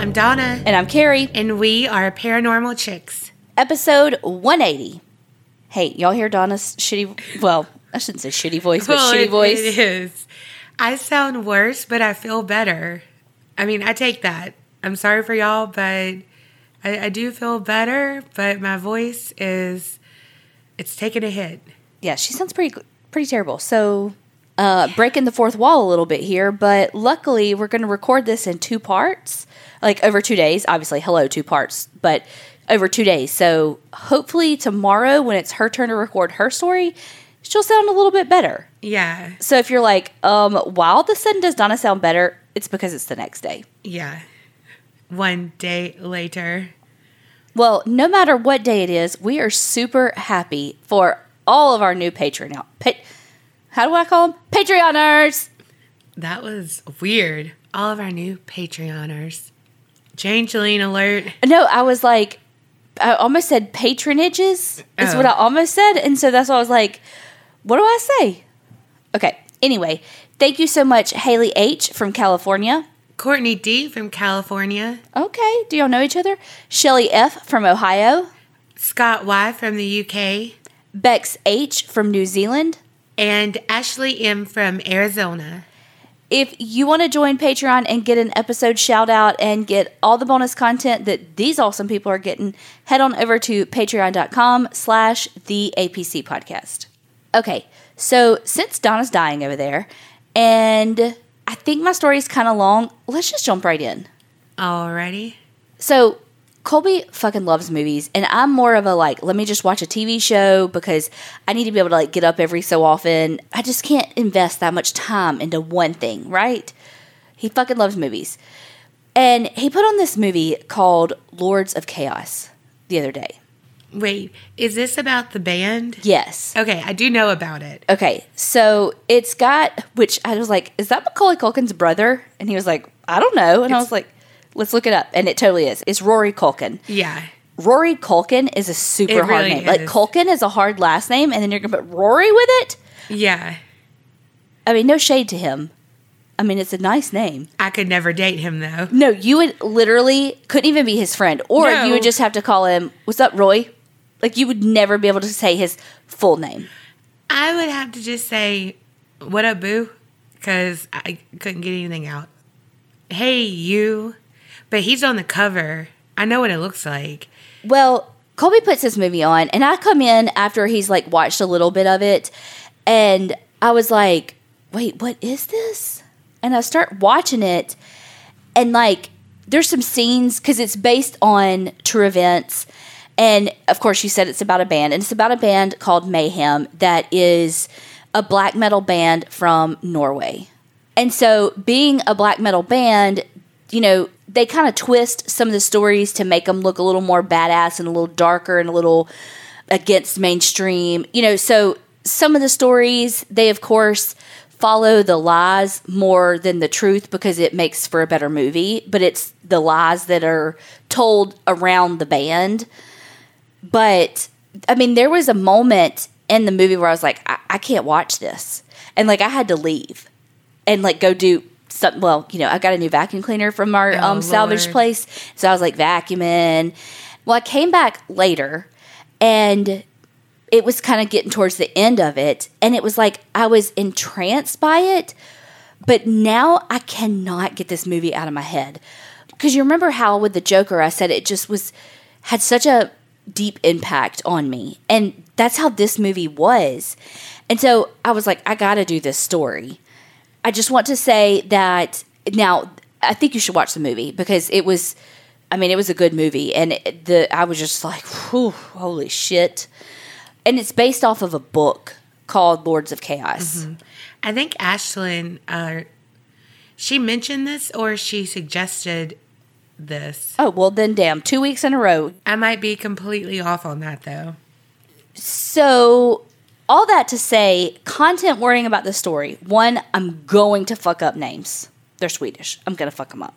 I'm Donna, And I'm Carrie, and we are Paranormal Chicks. episode 180. Hey, y'all hear Donna's shitty, well, I shouldn't say shitty voice, but Well, shitty it- voice. It is. I sound worse, but I feel better. I mean, I take that. I'm sorry for y'all, but I, I do feel better. But my voice is, it's taking a hit. Yeah, she sounds pretty pretty terrible. So, uh, breaking the fourth wall a little bit here, but luckily we're going to record this in two parts, like over two days. Obviously, hello, two parts, but over two days. So, hopefully tomorrow when it's her turn to record her story, she'll sound a little bit better. Yeah, So if you're like, um, why all of a sudden does Donna sound better? It's because it's the next day. yeah. One day later. Well, no matter what day it is, we are super happy for all of our new Patreon. Pa- how do I call them? Patreoners. That was weird. All of our new Patreoners. Changeling alert. No, I was like, I almost said patronages is Oh. what I oh. almost said, and so that's why I was like, what do I say? Okay. Anyway, thank you so much, Haley H from California. Courtney D from California. Okay, do y'all know each other? Shelly F from Ohio. Scott Y from the UK. Bex H from New Zealand. And Ashley M from Arizona. If you want to join Patreon and get an episode shout out and get all the bonus content that these awesome people are getting, head on over to patreon.com slash the APC podcast. Okay, so since Donna's dying over there, and I think my story is kind of long, let's just jump right in. Alrighty. So Colby fucking loves movies, and I'm more of a like, let me just watch a TV show because I need to be able to like get up every so often. I just can't invest that much time into one thing, right? He fucking loves movies. And he put on this movie called Lords of Chaos the other day. Wait, is this about the band? Yes. Okay, I do know about it. Okay, so it's got, which I was like, is that Macaulay Culkin's brother? And he was like, I don't know. And I was like, let's look it up. And it totally is. It's Rory Culkin. Yeah. Rory Culkin is a super hard name. Like is. Culkin is a hard last name, and then you're gonna put Rory with it. Yeah. I mean, no shade to him. I mean, it's a nice name. I could never date him though. No, you would literally couldn't even be his friend, or No. you would just have to call him "What's up, Roy?" Like you would never be able to say his full name. I would have to just say, What up, boo? Because I couldn't get anything out. Hey, you. But he's on the cover. I know what it looks like. Well, Colby puts this movie on, and I come in after he's like watched a little bit of it, and I was like, wait, what is this? And I start watching it, and like, there's some scenes because it's based on true events. And of course, you said it's about a band, and it's about a band called Mayhem that is a black metal band from Norway. And so, being a black metal band, you know, they kind of twist some of the stories to make them look a little more badass and a little darker and a little against mainstream. You know, so some of the stories, they of course follow the lies more than the truth because it makes for a better movie, but it's the lies that are told around the band. But I mean, there was a moment in the movie where I was like, I, I can't watch this. And like, I had to leave and like go do something. Well, you know, I got a new vacuum cleaner from our Oh, um, salvage Lord. place. So I was like vacuuming. Well, I came back later and it was kind of getting towards the end of it. And it was like I was entranced by it. But now I cannot get this movie out of my head. Because you remember how with the Joker, I said it just was, had such a deep impact on me. And that's how this movie was. And so I was like, I got to do this story. I just want to say that now I think you should watch the movie because it was, I mean, it was a good movie, and it, the I was just like, Whew, holy shit! And it's based off of a book called Lords of Chaos. I think Ashlyn, uh, she mentioned this or she suggested this. Oh well, then damn, two weeks in a row. I might be completely off on that though. So all that to say, content warning about the story. One, I'm going to fuck up names. They're Swedish. I'm gonna fuck them up.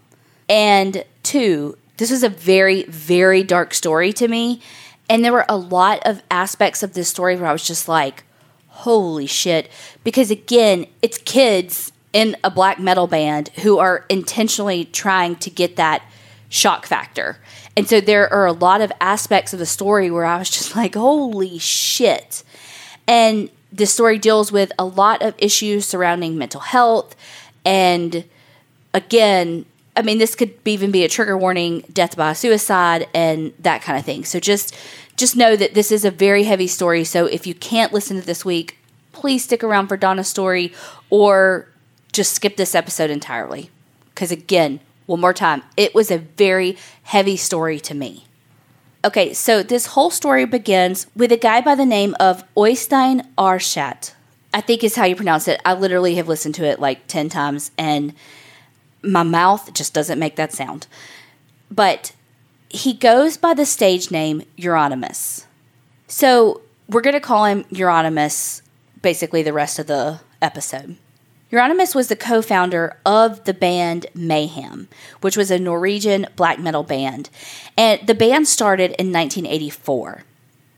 And two, this was a very, very dark story to me. And there were a lot of aspects of this story where I was just like, holy shit. Because again, it's kids in a black metal band who are intentionally trying to get that shock factor. And so there are a lot of aspects of the story where I was just like, holy shit. And the story deals with a lot of issues surrounding mental health. And again, I mean, this could even be a trigger warning, death by suicide, and that kind of thing. So just just know that this is a very heavy story. So if you can't listen to this week, please stick around for Donna's story or just skip this episode entirely. Because again, one more time, it was a very heavy story to me. Okay, so this whole story begins with a guy by the name of Oystein Arshat. I think is how you pronounce it. I literally have listened to it like 10 times and my mouth just doesn't make that sound. But he goes by the stage name Euronymous. So we're going to call him Euronymous basically the rest of the episode. Euronymous was the co founder of the band Mayhem, which was a Norwegian black metal band. And the band started in 1984.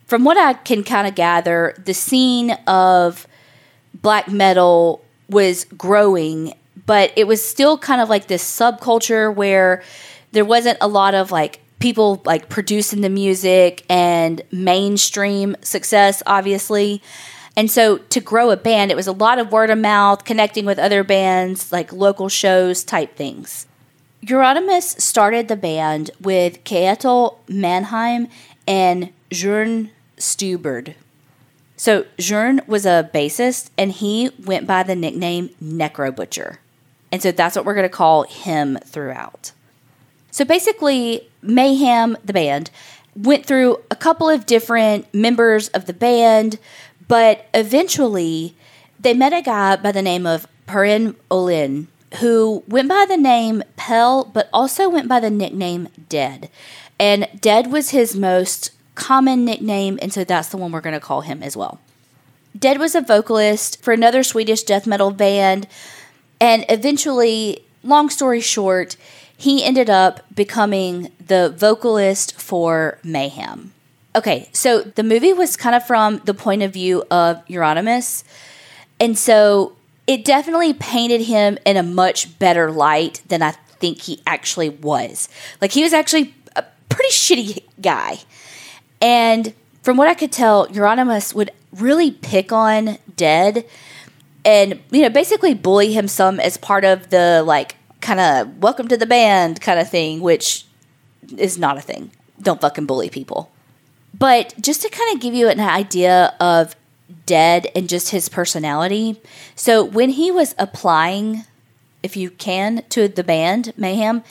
From what I can kind of gather, the scene of black metal was growing, but it was still kind of like this subculture where there wasn't a lot of like people like producing the music and mainstream success, obviously. And so to grow a band, it was a lot of word of mouth, connecting with other bands, like local shows type things. Euronymous started the band with Kjetil Mannheim and Jørn Stubberud. So Jørn was a bassist and he went by the nickname Necro Butcher. And so that's what we're going to call him throughout. So basically, Mayhem, the band, went through a couple of different members of the band, but eventually they met a guy by the name of Perrin Ohlin, who went by the name Pell, but also went by the nickname Dead. And Dead was his most common nickname, and so that's the one we're going to call him as well. Dead was a vocalist for another Swedish death metal band, and eventually, long story short, he ended up becoming the vocalist for Mayhem. Okay, so the movie was kind of from the point of view of Euronymous. And so it definitely painted him in a much better light than I think he actually was. Like, he was actually a pretty shitty guy. And from what I could tell, Euronymous would really pick on Dead and, you know, basically bully him some as part of the, like, kind of welcome to the band kind of thing, which is not a thing. Don't fucking bully people. But just to kind of give you an idea of Dead and just his personality. So when he was applying, if you can, to the band Mayhem,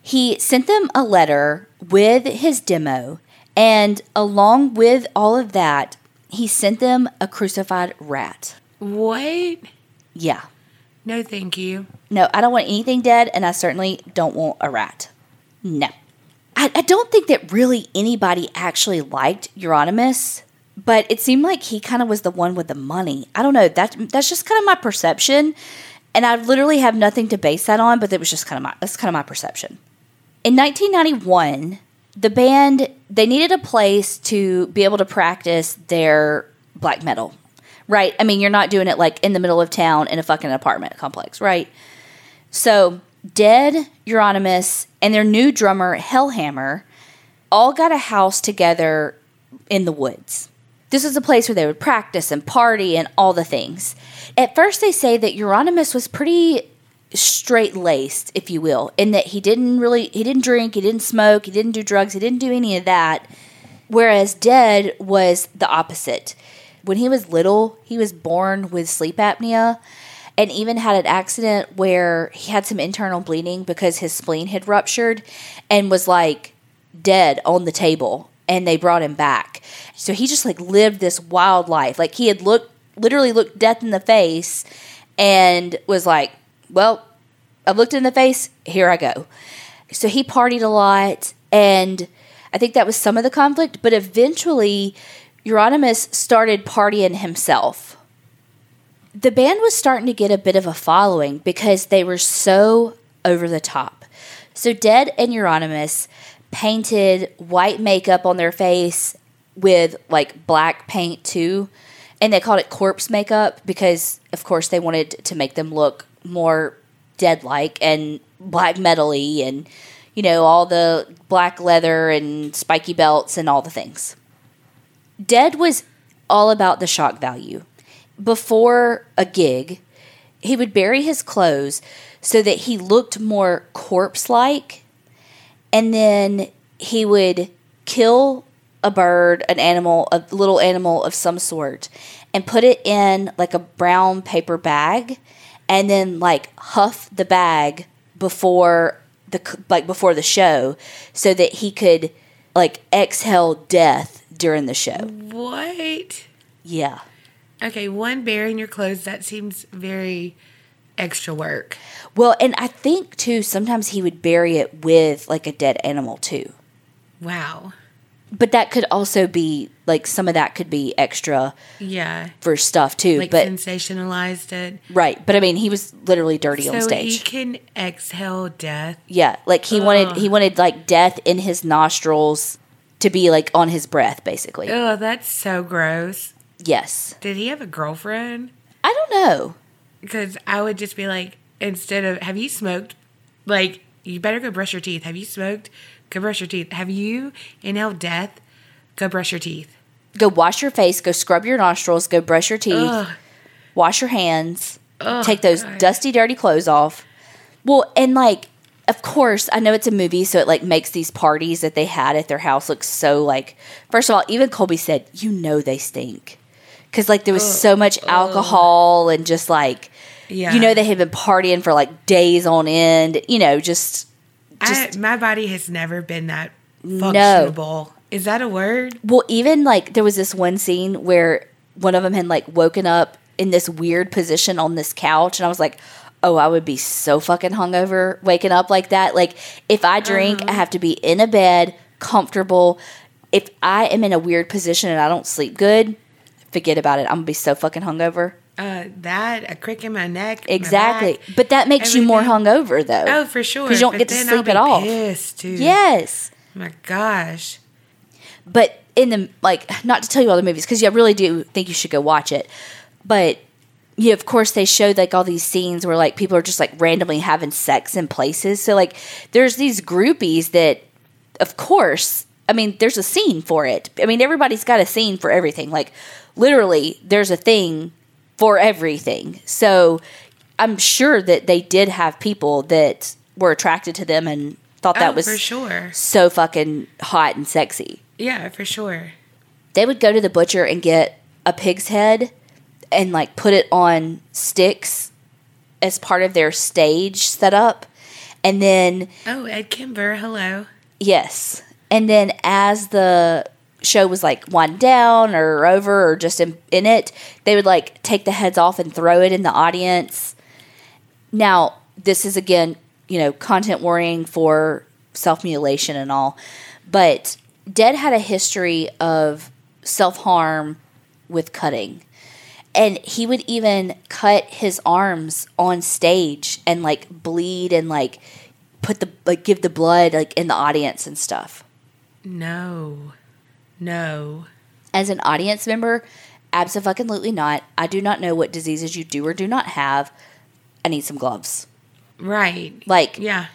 he sent them a letter with his demo. And along with all of that, he sent them a crucified rat. What? Yeah. No, thank you. No, I don't want anything dead, and I certainly don't want a rat. No. I, I don't think that really anybody actually liked Euronymous, but it seemed like he kind of was the one with the money. I don't know. That that's just kind of my perception, and I literally have nothing to base that on. But it was just kind of my that's kind of my perception. In 1991, the band they needed a place to be able to practice their black metal. Right? I mean, you're not doing it like in the middle of town in a fucking apartment complex, right? So Dead, Euronymous, and their new drummer, Hellhammer, all got a house together in the woods. This was a place where they would practice and party and all the things. At first, they say that Euronymous was pretty straight laced, if you will, in that he didn't really, he didn't drink, he didn't smoke, he didn't do drugs, he didn't do any of that. Whereas Dead was the opposite. When he was little, he was born with sleep apnea and even had an accident where he had some internal bleeding because his spleen had ruptured and was like dead on the table and they brought him back. So he just like lived this wild life. Like he had looked literally looked death in the face and was like, "Well, I've looked in the face, here I go." So he partied a lot and I think that was some of the conflict, but eventually Euronymous started partying himself the band was starting to get a bit of a following because they were so over the top. So Dead and Euronymous painted white makeup on their face with like black paint too. And they called it corpse makeup because, of course, they wanted to make them look more dead like and black metally and, you know, all the black leather and spiky belts and all the things. Dead was all about the shock value. Before a gig, he would bury his clothes so that he looked more corpse like, and then he would kill a bird, an animal, a little animal of some sort, and put it in like a brown paper bag, and then like huff the bag before the like before the show, so that he could like exhale death during the show. What? Yeah. Okay, one burying your clothes that seems very extra work. Well, and I think too sometimes he would bury it with like a dead animal too. Wow. But that could also be like some of that could be extra Yeah. for stuff too. Like but sensationalized it. right, but I mean, he was literally dirty on So stage. he can exhale death. yeah, like he wanted he wanted like death in his nostrils to be like on his breath basically. Oh, that's so gross. Yes. Did he have a girlfriend? I don't know. Because I would just be like, instead of, have you smoked? Like, you better go brush your teeth. Have you smoked? Go brush your teeth. Have you inhaled death? Go brush your teeth. Go wash your face, go scrub your nostrils, go brush your teeth, Ugh. wash your hands, Ugh, take those God. dusty, dirty clothes off. Well, and like, of course, I know it's a movie, so it like makes these parties that they had at their house look so like. First of all, even Colby said, "You know they stink," because like there was so much alcohol and just like, Yeah. you know, they had been partying for like days on end. You know, just I, just my body has never been that functionable. Is that a word? Well, even like there was this one scene where one of them had like woken up in this weird position on this couch, and I was like, "Oh, I would be so fucking hungover waking up like that." Like, if I drink, I uh-huh. have to be in a bed, comfortable. If I am in a weird position and I don't sleep good, forget about it. I'm gonna be so fucking hungover. Uh, that a crick in my neck. my Exactly, back. but that makes you more hungover though. Oh, for sure. because you don't But get to sleep at all. Pissed too. Yes. My gosh. but in the like not to tell you all the movies because I really do think you should go watch it. But yeah, of course they showed like all these scenes where like people are just like randomly having sex in places. So like there's these groupies that, of course, I mean there's a scene for it. I mean everybody's got a scene for everything. Like literally, there's a thing for everything. So I'm sure that they did have people that were attracted to them and thought that oh, was for sure. so fucking hot and sexy Yeah, for sure. they would go to the butcher and get a pig's head and like put it on sticks as part of their stage setup. And then, Oh, Ed Kemper, hello. yes. And then as the show was like winding down or over or just in, in it, they would like take the heads off and throw it in the audience. Now, this is again, you know, content warning for self mutilation and all, but Dead had a history of self harm with cutting. And he would even cut his arms on stage and like bleed and like put the like give the blood like in the audience and stuff. No. No. As an audience member, absolutely not. I do not know what diseases you do or do not have. I need some gloves. Right. Like Yeah.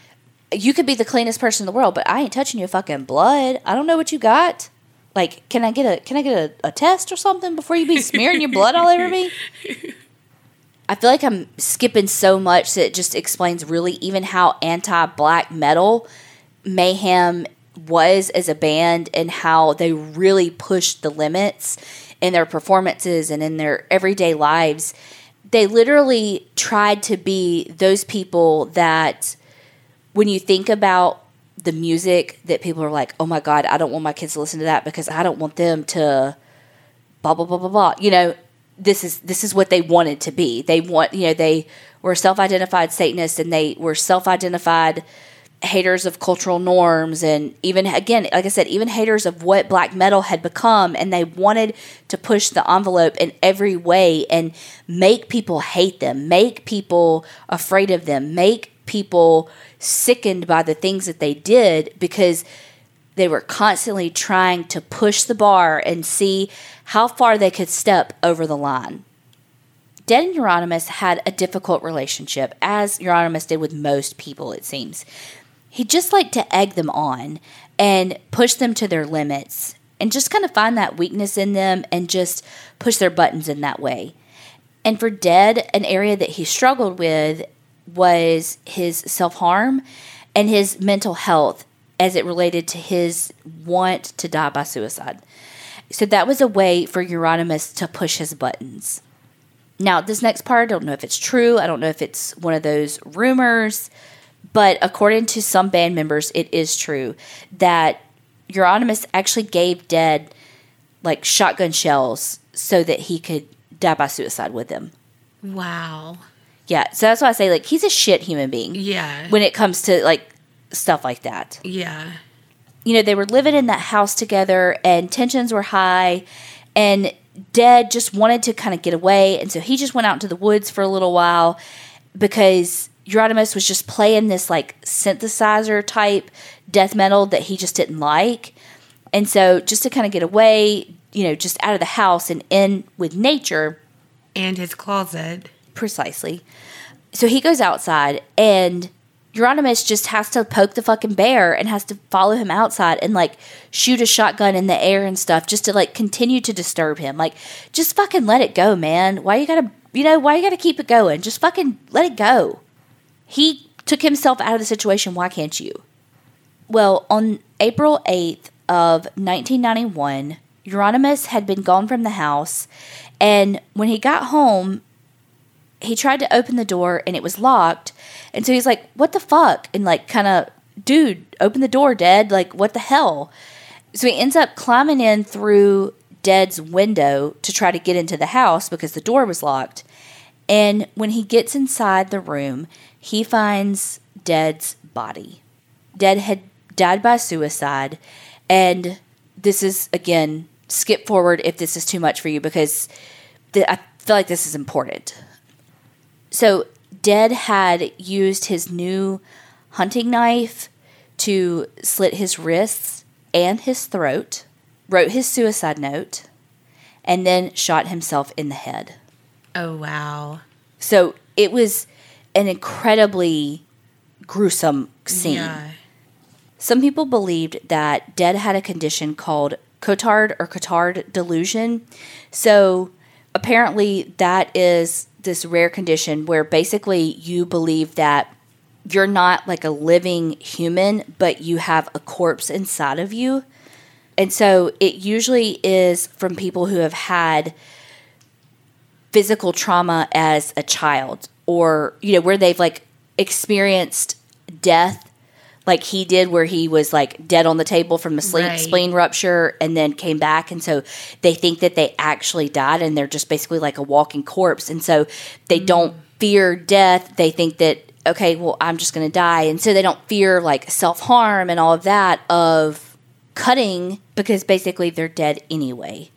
you could be the cleanest person in the world, but I ain't touching your fucking blood. I don't know what you got. Like, can I get a can I get a, a test or something before you be smearing your blood all over me? I feel like I'm skipping so much that it just explains really even how anti black metal Mayhem was as a band and how they really pushed the limits in their performances and in their everyday lives. They literally tried to be those people that when you think about the music that people are like, oh my God, I don't want my kids to listen to that because I don't want them to blah blah blah blah blah. You know, this is this is what they wanted to be. They want you know, they were self identified Satanists and they were self identified haters of cultural norms and even again, like I said, even haters of what black metal had become and they wanted to push the envelope in every way and make people hate them, make people afraid of them, make people sickened by the things that they did because they were constantly trying to push the bar and see how far they could step over the line. Dead and Euronymous had a difficult relationship, as Euronymous did with most people, it seems. He just liked to egg them on and push them to their limits and just kind of find that weakness in them and just push their buttons in that way. And for Dead, an area that he struggled with was his self harm and his mental health as it related to his want to die by suicide. So that was a way for Euronymous to push his buttons. Now, this next part, I don't know if it's true. I don't know if it's one of those rumors, but according to some band members, it is true that Euronymous actually gave Dead like shotgun shells so that he could die by suicide with them. Wow. Yeah, so that's why I say like he's a shit human being. Yeah. When it comes to like stuff like that. Yeah. You know, they were living in that house together and tensions were high and Dead just wanted to kind of get away and so he just went out into the woods for a little while because Euronymous was just playing this like synthesizer type death metal that he just didn't like. And so just to kind of get away, you know, just out of the house and in with nature, And his closet. precisely. So he goes outside and Euronymous just has to poke the fucking bear and has to follow him outside and like shoot a shotgun in the air and stuff just to like continue to disturb him. Like just fucking let it go, man. Why you gotta you know, why you gotta keep it going? Just fucking let it go. He took himself out of the situation, why can't you? Well, on April 8th of 1991, Euronymous had been gone from the house, and when he got home, he tried to open the door and it was locked. And so he's like, What the fuck? And like, kind of, dude, open the door, Dead. Like, what the hell? So he ends up climbing in through Dead's window to try to get into the house because the door was locked. And when he gets inside the room, he finds Dead's body. Dead had died by suicide. And this is, again, skip forward if this is too much for you because the, I feel like this is important. So, Dead had used his new hunting knife to slit his wrists and his throat, wrote his suicide note, and then shot himself in the head. Oh, wow. So, it was an incredibly gruesome scene. Yeah. Some people believed that Dead had a condition called Cotard or Cotard delusion. So apparently, that is this rare condition where basically you believe that you're not like a living human, but you have a corpse inside of you. And so it usually is from people who have had physical trauma as a child or, you know, where they've like experienced death like he did where he was like dead on the table from a spleen, Right. spleen rupture and then came back. And so they think that they actually died and they're just basically like a walking corpse. And so they mm. don't fear death. They think that okay well i'm just going to die. And so they don't fear like self-harm and all of that of cutting because basically they're dead anyway.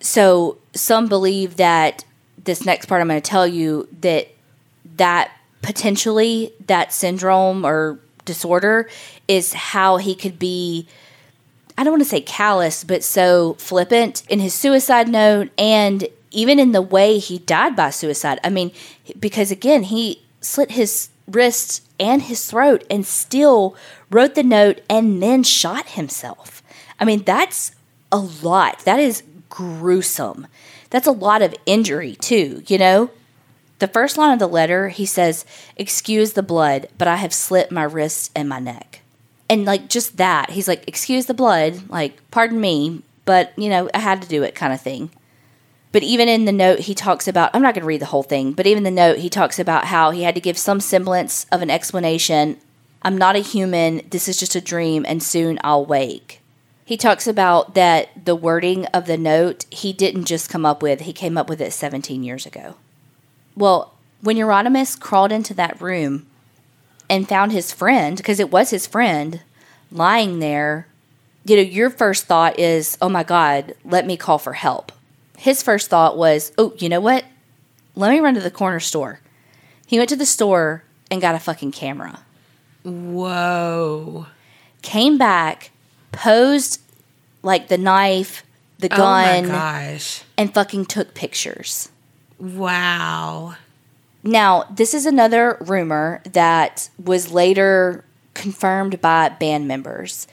So some believe that this next part i'm going to tell you that that potentially that syndrome or disorder is how he could be I don't want to say callous, but so flippant in his suicide note and even in the way he died by suicide. I mean, because again, he slit his wrists and his throat and still wrote the note and then shot himself. I mean, that's a lot. That is gruesome. That's a lot of injury, too, you know? The first line of the letter, he says, Excuse the blood, but I have slit my wrists and my neck. And like just that, he's like, Excuse the blood, like, pardon me, but you know, I had to do it kind of thing. But even in the note, he talks about, I'm not going to read the whole thing, but even the note, he talks about how he had to give some semblance of an explanation. I'm not a human. This is just a dream, and soon I'll wake. He talks about that the wording of the note he didn't just come up with, he came up with it 17 years ago. Well, when Euronymous crawled into that room and found his friend, because it was his friend, lying there, you know, your first thought is, oh my God, let me call for help. His first thought was, oh, you know what? Let me run to the corner store. He went to the store and got a fucking camera. Whoa. Came back, posed like the knife, the Oh gun, my gosh. and fucking took pictures. Wow. Now, this is another rumor that was later confirmed by band members.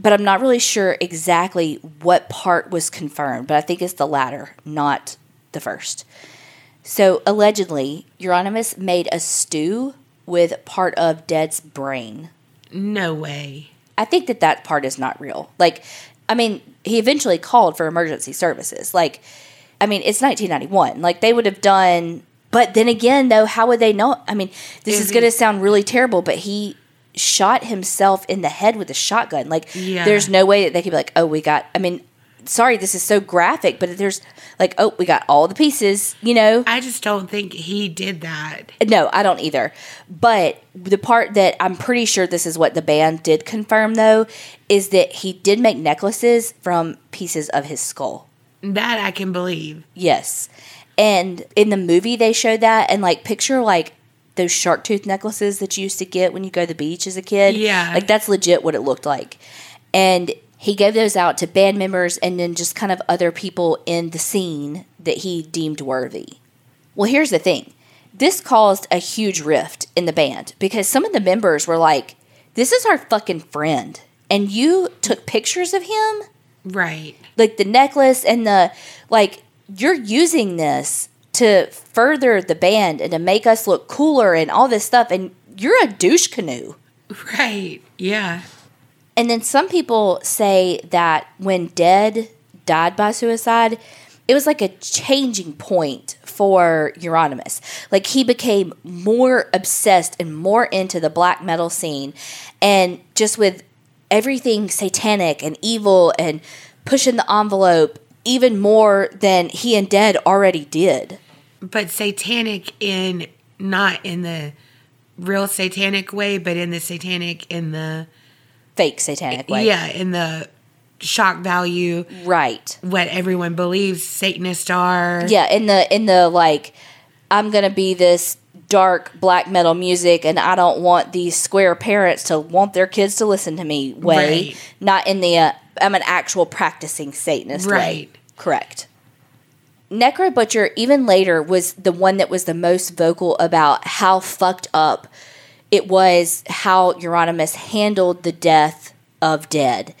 But I'm not really sure exactly what part was confirmed, but I think it's the latter, not the first. So allegedly, Euronymous made a stew with part of Dead's brain. No way. I think that that part is not real. Like, I mean, he eventually called for emergency services. Like, I mean, it's 1991. Like, they would have done. But then again, though, how would they know? I mean, this Is is going to sound really terrible, but he shot himself in the head with a shotgun. Like, Yeah. there's no way that they could be like, oh, we got. I mean, sorry, this is so graphic, but there's like, oh, we got all the pieces, you know? I just don't think he did that. No, I don't either. But the part that I'm pretty sure this is what the band did confirm, though, is that he did make necklaces from pieces of his skull. That I can believe. Yes. And in the movie, they showed that. And like, picture like those shark tooth necklaces that you used to get when you go to the beach as a kid. Yeah. Like, that's legit what it looked like. And he gave those out to band members and then just kind of other people in the scene that he deemed worthy. Well, here's the thing this caused a huge rift in the band because some of the members were like, This is our fucking friend. And you took pictures of him? Right. Like the necklace and the, like, you're using this to further the band and to make us look cooler and all this stuff. And you're a douche canoe. Right. Yeah. And then some people say that when Dead died by suicide, it was like a changing point for Euronymous. Like he became more obsessed and more into the black metal scene and just with everything satanic and evil and pushing the envelope even more than he and Dead already did. But satanic in not in the real satanic way, but in the satanic in the Fake satanic way. yeah, in the shock value, Right. what everyone believes Satanists are. Yeah, in the in the like I'm going to be this dark black metal music and I don't want these square parents to want their kids to listen to me way, Right. not in the uh, I'm an actual practicing Satanist way. Right. Correct. Necro Butcher even later was the one that was the most vocal about how fucked up it was how Euronymous handled the death of Dead.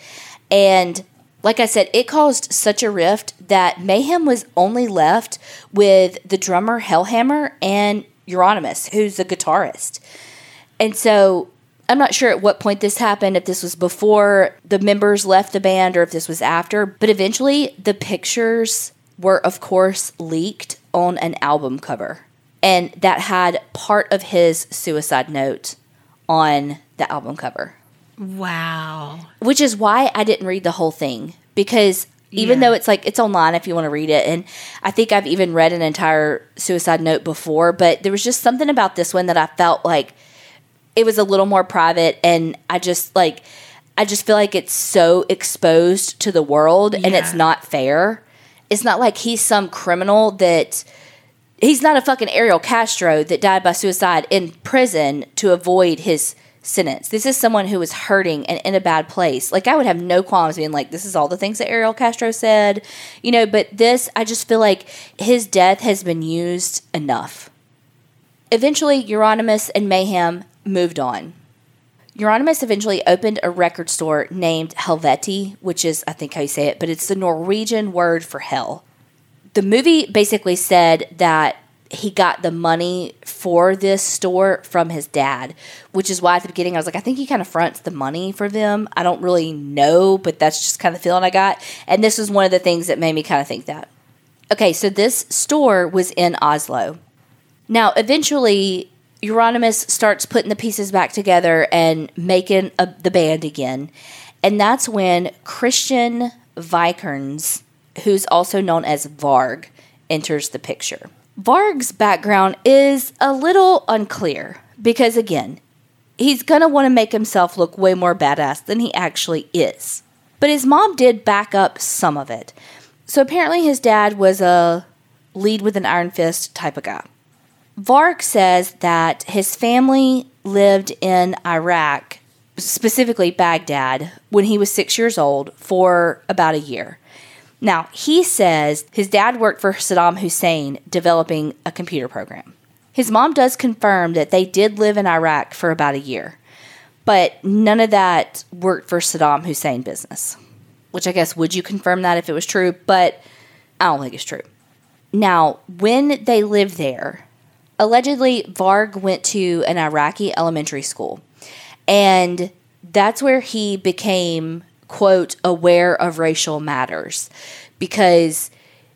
And like I said, it caused such a rift that Mayhem was only left with the drummer Hellhammer and Euronymous, who's the guitarist. And so I'm not sure at what point this happened, if this was before the members left the band or if this was after, but eventually the pictures were, of course, leaked on an album cover. And that had part of his suicide note on the album cover, Wow. which is why I didn't read the whole thing because even Yeah. though it's like it's online if you want to read it and I think I've even read an entire suicide note before, but there was just something about this one that I felt like it was a little more private and I just like I just feel like it's so exposed to the world and it's not fair. It's not like he's some criminal that he's not a fucking Ariel Castro that died by suicide in prison to avoid his sentence. This is someone who was hurting and in a bad place. Like I would have no qualms being like, this is all the things that Ariel Castro said, you know. But this, I just feel like his death has been used enough. Eventually, Euronymous and Mayhem moved on. Euronymous eventually opened a record store named Helvete, which is, I think, how you say it, but it's the Norwegian word for hell the movie basically said that he got the money for this store from his dad, which is why at the beginning I was like, I think he kind of fronts the money for them. I don't really know, but that's just kind of the feeling I got. And this was one of the things that made me kind of think that. Okay, so this store was in Oslo. Now, eventually, Euronymous starts putting the pieces back together and making a, the band again. And that's when Kristian Vikernes, who's also known as Varg, enters the picture. Varg's background is a little unclear because, again, he's going to want to make himself look way more badass than he actually is. But his mom did back up some of it. So apparently, his dad was a lead with an iron fist type of guy. Varg says that his family lived in Iraq, specifically Baghdad, when he was six years old for about a year. Now, he says his dad worked for Saddam Hussein developing a computer program. His mom does confirm that they did live in Iraq for about a year. But none of that worked for Saddam Hussein business. Which I guess would you confirm that if it was true? But I don't think it's true. Now, when they lived there, allegedly Varg went to an Iraqi elementary school. And that's where he became, quote, aware of racial matters because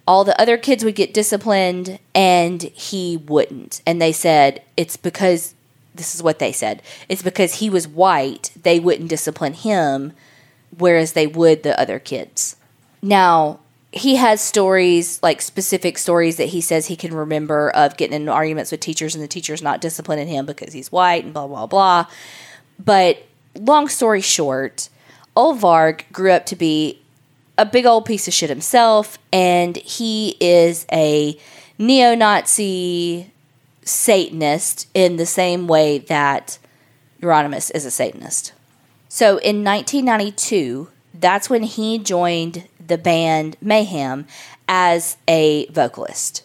all the other kids would get disciplined and he wouldn't. And they said it's because this is what they said it's because he was white, they wouldn't discipline him, whereas they would the other kids. Now, he has stories, like specific stories that he says he can remember of getting in arguments with teachers and the teachers not disciplining him because he's white and blah, blah, blah. But long story short, Olvarg grew up to be a big old piece of shit himself, and he is a neo Nazi Satanist in the same way that Euronymous is a Satanist. So in 1992, that's when he joined the band Mayhem as a vocalist.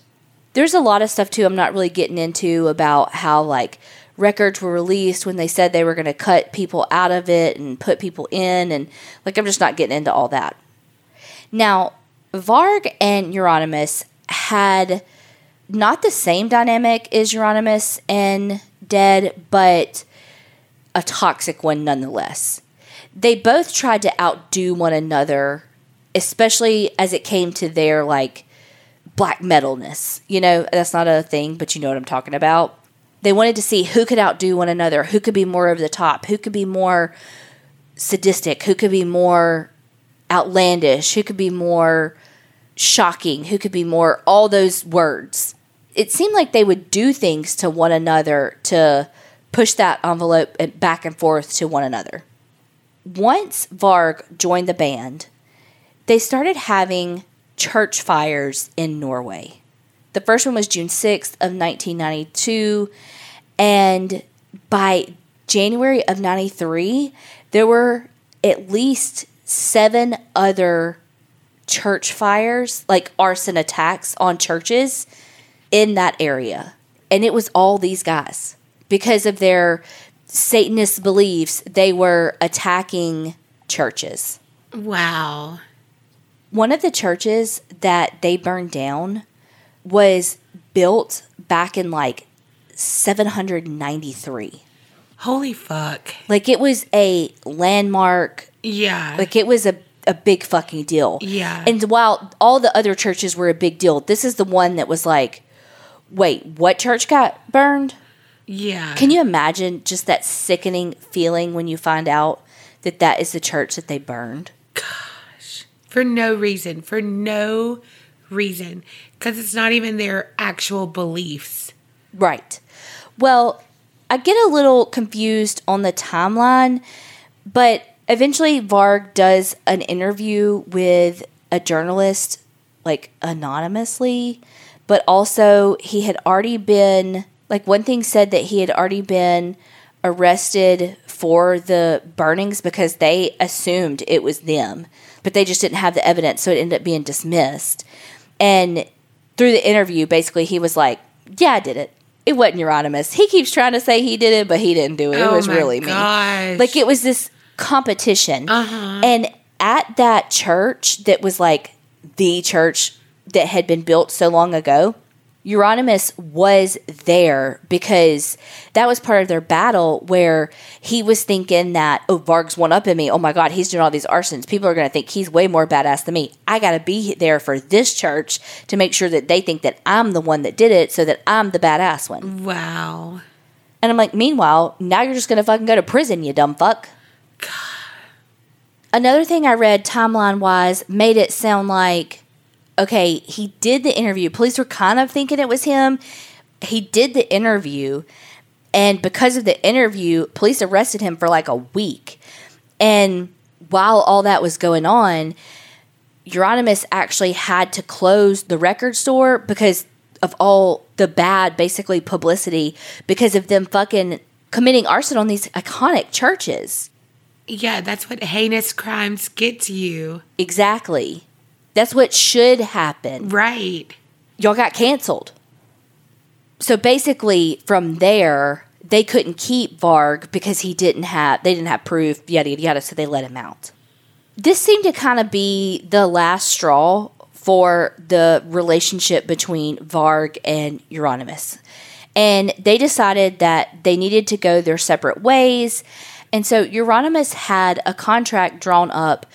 There's a lot of stuff too I'm not really getting into about how like records were released when they said they were going to cut people out of it and put people in and like I'm just not getting into all that. Now, Varg and Euronymous had not the same dynamic as Euronymous and Dead, but a toxic one nonetheless. They both tried to outdo one another, especially as it came to their like black metalness. You know, that's not a thing, but you know what I'm talking about. They wanted to see who could outdo one another, who could be more over the top, who could be more sadistic, who could be more outlandish, who could be more shocking, who could be more all those words. It seemed like they would do things to one another to push that envelope back and forth to one another. Once Varg joined the band, they started having church fires in Norway. The first one was June 6th of 1992 and by January of 93 there were at least seven other church fires, like arson attacks on churches in that area. And it was all these guys. Because of their Satanist beliefs, they were attacking churches. Wow. One of the churches that they burned down was built back in like 793. Holy fuck. Like it was a landmark. Yeah. Like it was a, a big fucking deal. Yeah. And while all the other churches were a big deal, this is the one that was like, wait, what church got burned? yeah. Can you imagine just that sickening feeling when you find out that that is the church that they burned? Gosh. For no reason. For no reason. Because it's not even their actual beliefs. Right. Well, I get a little confused on the timeline, but eventually Varg does an interview with a journalist, like anonymously, but also he had already been, like, one thing said that he had already been arrested for the burnings because they assumed it was them, but they just didn't have the evidence, so it ended up being dismissed. And through the interview, basically, he was like, Yeah, I did it. It wasn't Euronymous. He keeps trying to say he did it, but he didn't do it. it Oh was my really me. Like, it was this competition. Uh-huh. And at that church that was like the church that had been built so long ago, Euronymous was there because that was part of their battle where he was thinking that, oh, Varg's one up in me. Oh my God, he's doing all these arsons. People are going to think he's way more badass than me. I got to be there for this church to make sure that they think that I'm the one that did it so that I'm the badass one. Wow. And I'm like, meanwhile, now you're just going to fucking go to prison, you dumb fuck. God. Another thing I read timeline wise made it sound like, okay, he did the interview. Police were kind of thinking it was him. He did the interview, and because of the interview, police arrested him for like a week. And while all that was going on, Euronymous actually had to close the record store because of all the bad, basically, publicity because of them fucking committing arson on these iconic churches. Yeah, that's what heinous crimes get to you. Exactly. That's what should happen. Right. Y'all got canceled. So basically, from there, they couldn't keep Varg because he didn't have they didn't have proof, yada yada yada, so they let him out. This seemed to kind of be the last straw for the relationship between Varg and Euronymous. And they decided that they needed to go their separate ways. And so Euronymous had a contract drawn up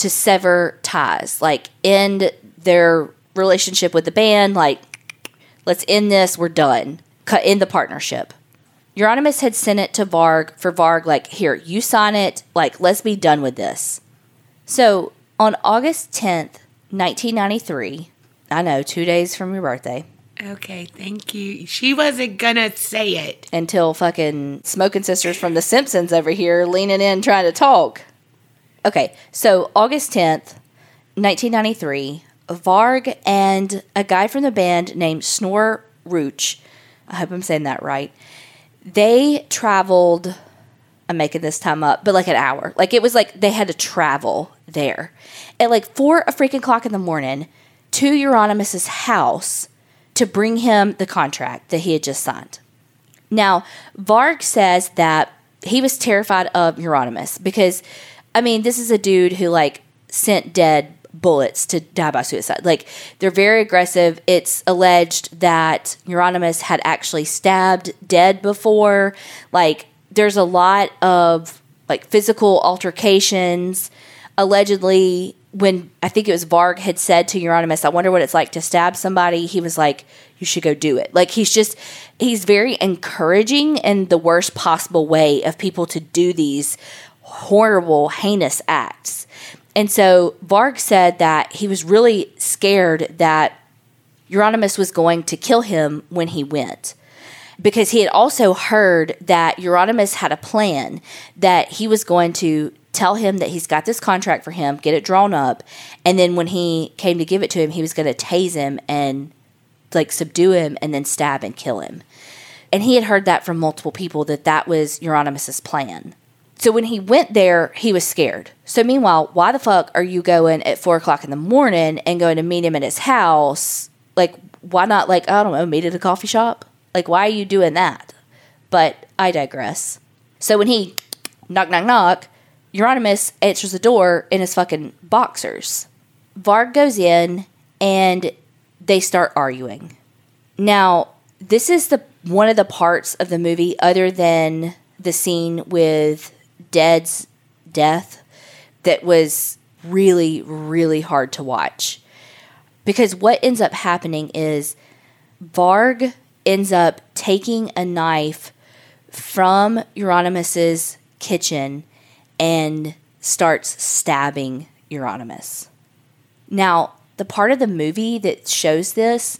to sever ties, like end their relationship with the band, like, let's end this, we're done, cut in the partnership. Euronymous had sent it to Varg for Varg, like, here, you sign it, like, let's be done with this. So on August 10th, 1993, I know, two days from your birthday, Okay, thank you. She wasn't gonna say it. until fucking smoking sisters from The Simpsons over here leaning in trying to talk. Okay, so August 10th, 1993, Varg and a guy from the band named Snorre Ruch, I hope I'm saying that right, they traveled, I'm making this time up, but like an hour. Like it was like they had to travel there at like four a freaking clock in the morning to Euronymous' house to bring him the contract that he had just signed. Now, Varg says that he was terrified of Euronymous because, I mean, this is a dude who like sent dead bullets to die by suicide. Like they're very aggressive. It's alleged that Euronymous had actually stabbed dead before. Like there's a lot of like physical altercations. Allegedly, when I think it was Varg had said to Euronymous, I wonder what it's like to stab somebody, he was like, You should go do it. Like he's just he's very encouraging in the worst possible way of people to do these horrible, heinous acts. And so Varg said that he was really scared that Euronymous was going to kill him when he went. Because he had also heard that Euronymous had a plan that he was going to tell him that he's got this contract for him, get it drawn up, and then when he came to give it to him, he was going to tase him and like subdue him and then stab and kill him. And he had heard that from multiple people that that was Euronymous' plan. So when he went there, he was scared. So meanwhile, why the fuck are you going at four o'clock in the morning and going to meet him at his house? Like, why not like I don't know, meet at a coffee shop? Like, why are you doing that? But I digress. So when he knock knock knock, Euronymous answers the door in his fucking boxers. Varg goes in and they start arguing. Now, this is the one of the parts of the movie other than the scene with Dead's death that was really really hard to watch. Because what ends up happening is Varg ends up taking a knife from Euronymous' kitchen and starts stabbing Euronymous. Now, the part of the movie that shows this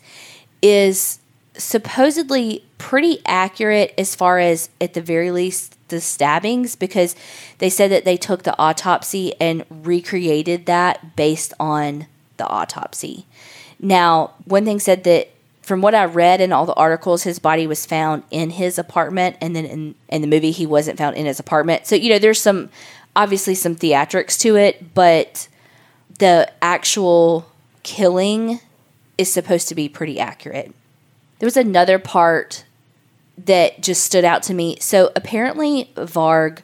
is supposedly pretty accurate as far as, at the very least, the stabbings because they said that they took the autopsy and recreated that based on the autopsy. Now, one thing said that from what I read in all the articles, his body was found in his apartment, and then in, in the movie, he wasn't found in his apartment. So, you know, there's some obviously some theatrics to it, but the actual killing is supposed to be pretty accurate. There was another part that just stood out to me. So apparently, Varg,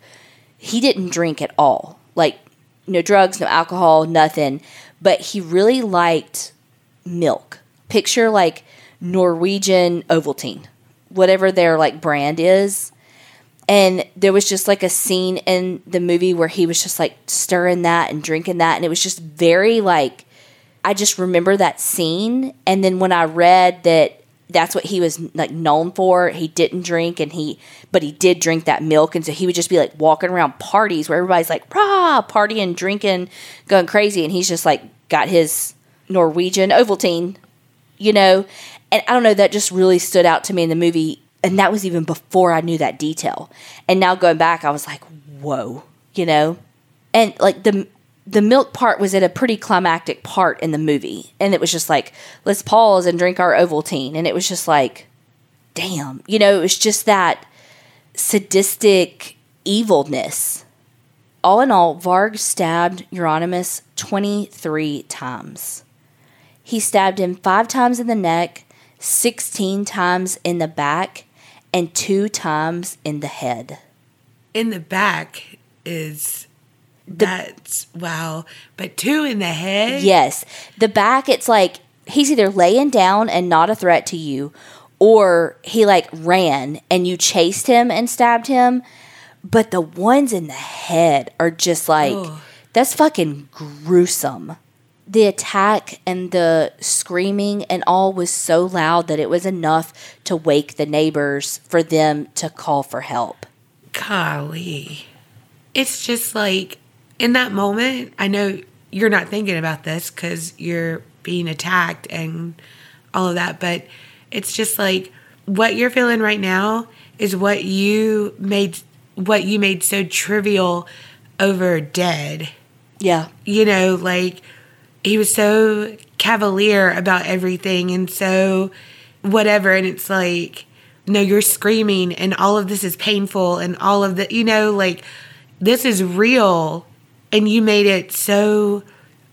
he didn't drink at all. Like, no drugs, no alcohol, nothing. But he really liked milk. Picture like Norwegian Ovaltine, whatever their like brand is. And there was just like a scene in the movie where he was just like stirring that and drinking that. And it was just very like, I just remember that scene. And then when I read that that's what he was like known for, he didn't drink and he, but he did drink that milk. And so he would just be like walking around parties where everybody's like, rah, partying, drinking, going crazy. And he's just like got his Norwegian Ovaltine, you know? And I don't know, that just really stood out to me in the movie and that was even before I knew that detail. And now going back, I was like, whoa, you know? And like the the milk part was at a pretty climactic part in the movie. And it was just like, let's pause and drink our Ovaltine. And it was just like, damn. You know, it was just that sadistic evilness. All in all, Varg stabbed Euronymous 23 times. He stabbed him five times in the neck, 16 times in the back, and two times in the head. In the back is that's wow. But two in the head? Yes. The back, it's like he's either laying down and not a threat to you, or he like ran and you chased him and stabbed him. But the ones in the head are just like, that's fucking gruesome. The attack and the screaming and all was so loud that it was enough to wake the neighbors for them to call for help. Golly. It's just like in that moment, I know you're not thinking about this because you're being attacked and all of that, but it's just like what you're feeling right now is what you made what you made so trivial over dead. Yeah. You know, like he was so cavalier about everything and so whatever and it's like no you're screaming and all of this is painful and all of the you know like this is real and you made it so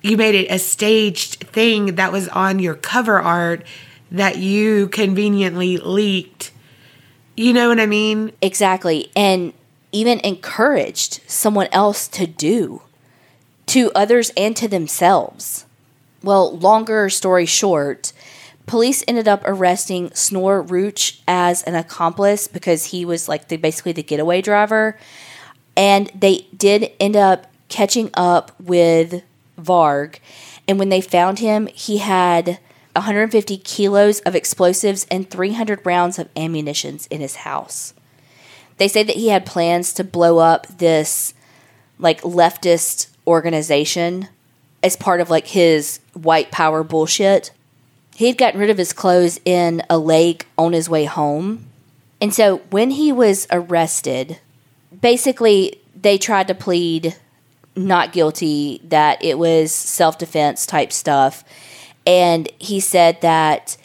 you made it a staged thing that was on your cover art that you conveniently leaked you know what i mean Exactly. And even encouraged someone else to do to others and to themselves. Well, longer story short, police ended up arresting Snorre Ruch as an accomplice because he was like the basically the getaway driver. And they did end up catching up with Varg. And when they found him, he had 150 kilos of explosives and 300 rounds of ammunitions in his house. They say that he had plans to blow up this like leftist organization as part of like his white power bullshit. He had gotten rid of his clothes in a lake on his way home. And so when he was arrested, basically they tried to plead not guilty, that it was self defense type stuff. And he said that,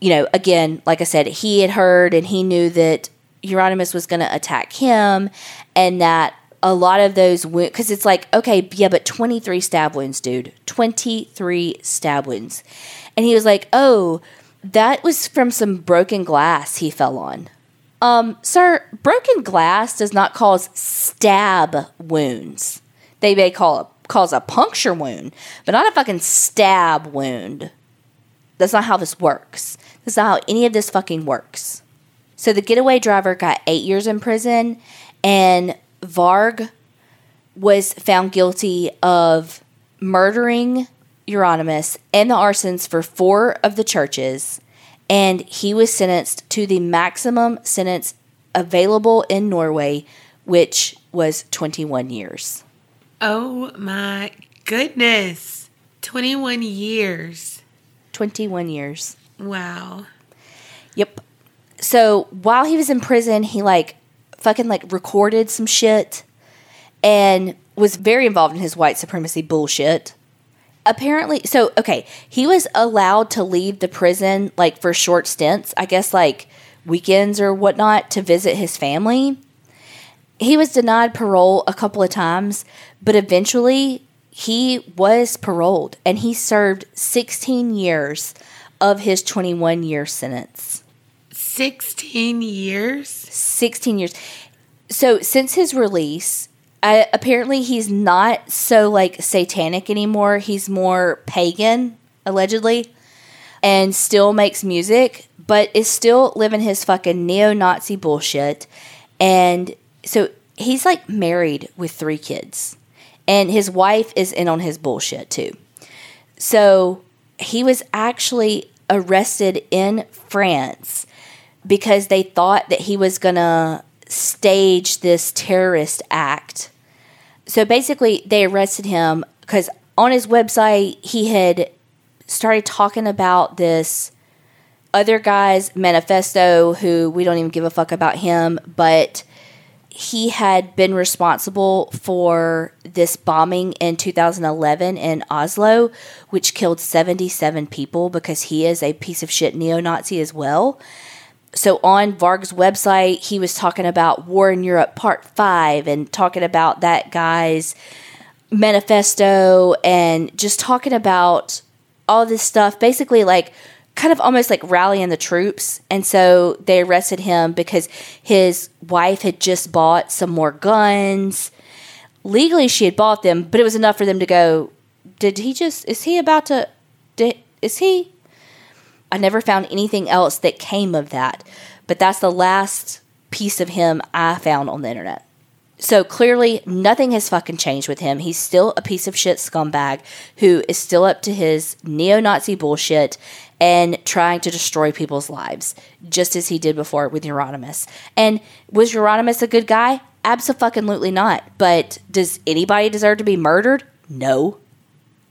you know, again, like I said, he had heard and he knew that Euronymous was going to attack him and that a lot of those wounds, because it's like, okay, yeah, but 23 stab wounds, dude. 23 stab wounds. And he was like, oh, that was from some broken glass he fell on. Um, sir, broken glass does not cause stab wounds. They may call it cause a puncture wound, but not a fucking stab wound. That's not how this works. That's not how any of this fucking works. So the getaway driver got eight years in prison, and Varg was found guilty of murdering Euronymous and the arsons for four of the churches, and he was sentenced to the maximum sentence available in Norway, which was 21 years. Oh my goodness 21 years 21 years. wow Yep. So while he was in prison, he like fucking like recorded some shit and was very involved in his white supremacy bullshit. Apparently, so okay, he was allowed to leave the prison like for short stints, I guess like weekends or whatnot to visit his family. He was denied parole a couple of times, but eventually he was paroled and he served 16 years of his 21 year sentence. 16 years 16 years. So since his release, uh, apparently he's not so like satanic anymore. He's more pagan, allegedly, and still makes music, but is still living his fucking neo Nazi bullshit. And so he's like married with three kids, and his wife is in on his bullshit too. So he was actually arrested in France because they thought that he was going to stage this terrorist act. So basically, they arrested him because on his website, he had started talking about this other guy's manifesto, who we don't even give a fuck about him, but he had been responsible for this bombing in 2011 in Oslo, which killed 77 people because he is a piece of shit neo Nazi as well. So on Varg's website, he was talking about War in Europe Part 5 and talking about that guy's manifesto and just talking about all this stuff. Basically, like kind of almost like rallying the troops. And so they arrested him because his wife had just bought some more guns. Legally, she had bought them, but it was enough for them to go, Did he just, is he about to, did, is he? I never found anything else that came of that. But that's the last piece of him I found on the internet. So clearly, nothing has fucking changed with him. He's still a piece of shit scumbag who is still up to his neo Nazi bullshit and trying to destroy people's lives, just as he did before with Euronymous. And was Euronymous a good guy? Absolutely not. But does anybody deserve to be murdered? No.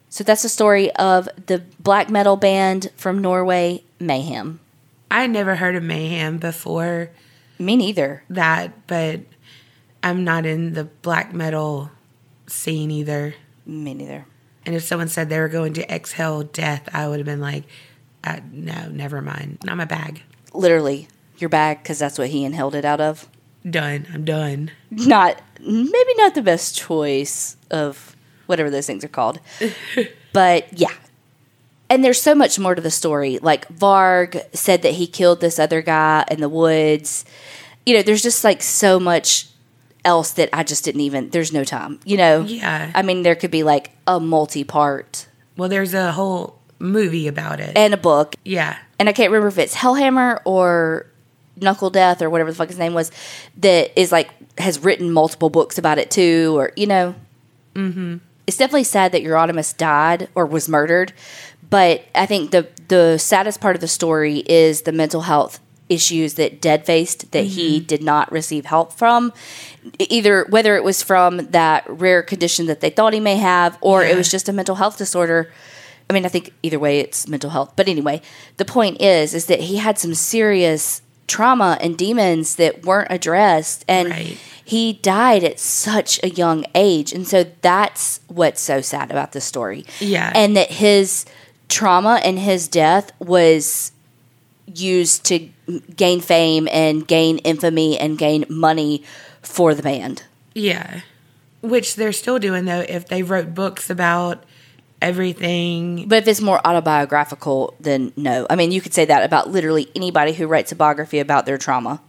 So that's the story of the black metal band from Norway, Mayhem. I had never heard of Mayhem before Me neither. that, but I'm not in the black metal scene either. Me neither. And if someone said they were going to exhale death, I would have been like, uh, no, never mind. Not my bag. Literally, your bag, because that's what he inhaled it out of. Done. I'm done. Not, maybe not the best choice of whatever those things are called. but yeah. And there's so much more to the story. Like Varg said that he killed this other guy in the woods. You know, there's just like so much else that I just didn't even, there's no time, you know? Yeah. I mean, there could be like a multi part Well, there's a whole movie about it. and a book. yeah. And I can't remember if it's Hellhammer or Knuckle Death or whatever the fuck his name was that is like, has written multiple books about it too, or, you know? Mm-hmm. It's definitely sad that Euronymous died or was murdered. But I think the the saddest part of the story is the mental health issues that Dead faced that he did not receive help from. Either whether it was from that rare condition that they thought he may have, or it was just a mental health disorder. I mean, I think either way it's mental health. But anyway, the point is is that he had some serious trauma and demons that weren't addressed and Right. he died at such a young age. And so that's what's so sad about the story. Yeah. And that his trauma and his death was used to gain fame and gain infamy and gain money for the band. Yeah. Which they're still doing, though, if they wrote books about everything. But if it's more autobiographical, then no. I mean, you could say that about literally anybody who writes a biography about their trauma.